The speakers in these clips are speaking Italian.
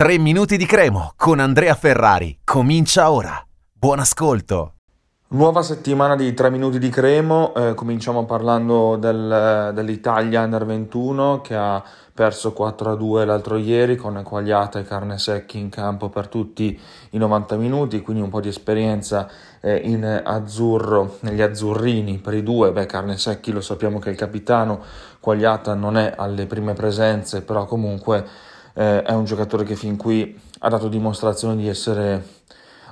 3 minuti di Cremo con Andrea Ferrari. Comincia ora. Buon ascolto. Nuova settimana di 3 minuti di Cremo, eh, cominciamo parlando del, dell'Italia Under 21 che ha perso 4-2 l'altro ieri con Quagliata e Carne Secchi in campo per tutti i 90 minuti, quindi un po' di esperienza eh, in azzurro, negli azzurrini per i due, beh Carne Secchi lo sappiamo che è il capitano, Quagliata non è alle prime presenze, però comunque eh, è un giocatore che fin qui ha dato dimostrazione di essere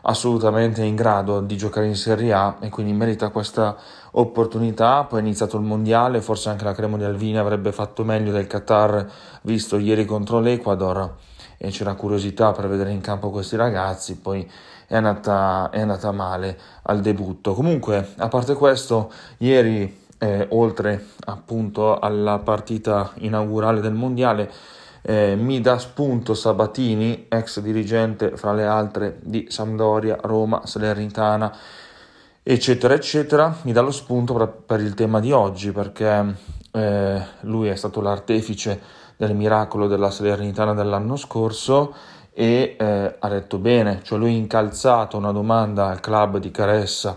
assolutamente in grado di giocare in Serie A e quindi merita questa opportunità. Poi è iniziato il mondiale, forse anche la Cremo di Alvini avrebbe fatto meglio del Qatar visto ieri contro l'Ecuador e c'era curiosità per vedere in campo questi ragazzi, poi è andata, è andata male al debutto. Comunque, a parte questo, ieri, eh, oltre appunto alla partita inaugurale del mondiale, eh, mi dà spunto Sabatini, ex dirigente fra le altre di Sampdoria, Roma, Salernitana, eccetera, eccetera, mi dà lo spunto per, per il tema di oggi perché eh, lui è stato l'artefice del miracolo della Salernitana dell'anno scorso e eh, ha detto bene, cioè lui incalzato una domanda al club di Caressa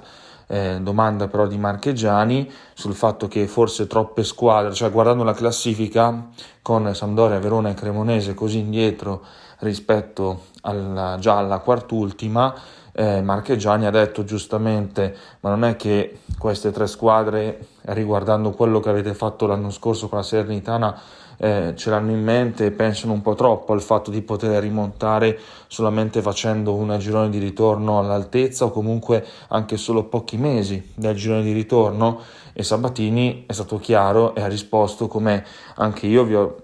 eh, domanda però di Marchegiani sul fatto che forse troppe squadre, cioè guardando la classifica con Sampdoria, Verona e Cremonese così indietro rispetto alla, già alla quartultima, eh, Marchegiani ha detto giustamente ma non è che queste tre squadre riguardando quello che avete fatto l'anno scorso con la Salernitana eh, ce l'hanno in mente e pensano un po' troppo al fatto di poter rimontare solamente facendo un girone di ritorno all'altezza o comunque anche solo pochi mesi del girone di ritorno? E Sabatini è stato chiaro e ha risposto come anche io vi ho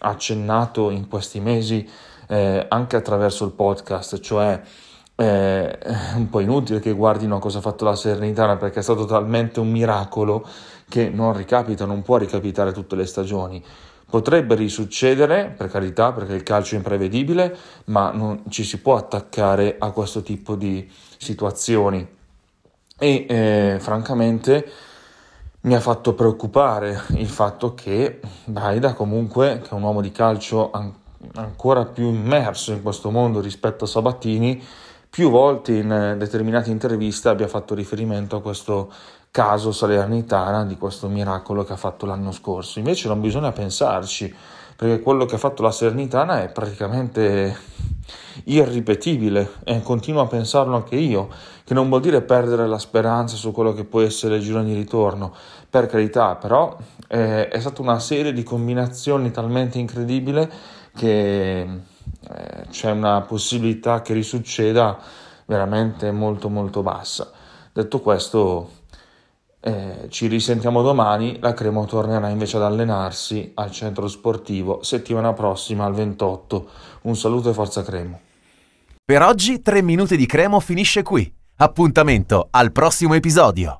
accennato in questi mesi eh, anche attraverso il podcast, cioè è un po' inutile che guardino cosa ha fatto la Serenitana perché è stato talmente un miracolo che non ricapita, non può ricapitare tutte le stagioni. Potrebbe risuccedere, per carità, perché il calcio è imprevedibile, ma non ci si può attaccare a questo tipo di situazioni. E eh, francamente mi ha fatto preoccupare il fatto che Braida comunque, che è un uomo di calcio an- ancora più immerso in questo mondo rispetto a Sabatini, più volte in determinate interviste abbia fatto riferimento a questo caso Salernitana di questo miracolo che ha fatto l'anno scorso. Invece non bisogna pensarci, perché quello che ha fatto la Salernitana è praticamente irripetibile e continuo a pensarlo anche io, che non vuol dire perdere la speranza su quello che può essere il giro di ritorno, per carità, però eh, è stata una serie di combinazioni talmente incredibile che eh, c'è una possibilità che risucceda veramente molto molto bassa. Detto questo, eh, ci risentiamo domani, la Cremo tornerà invece ad allenarsi al centro sportivo settimana prossima al 28. Un saluto e forza Cremo. Per oggi 3 minuti di Cremo finisce qui. Appuntamento al prossimo episodio.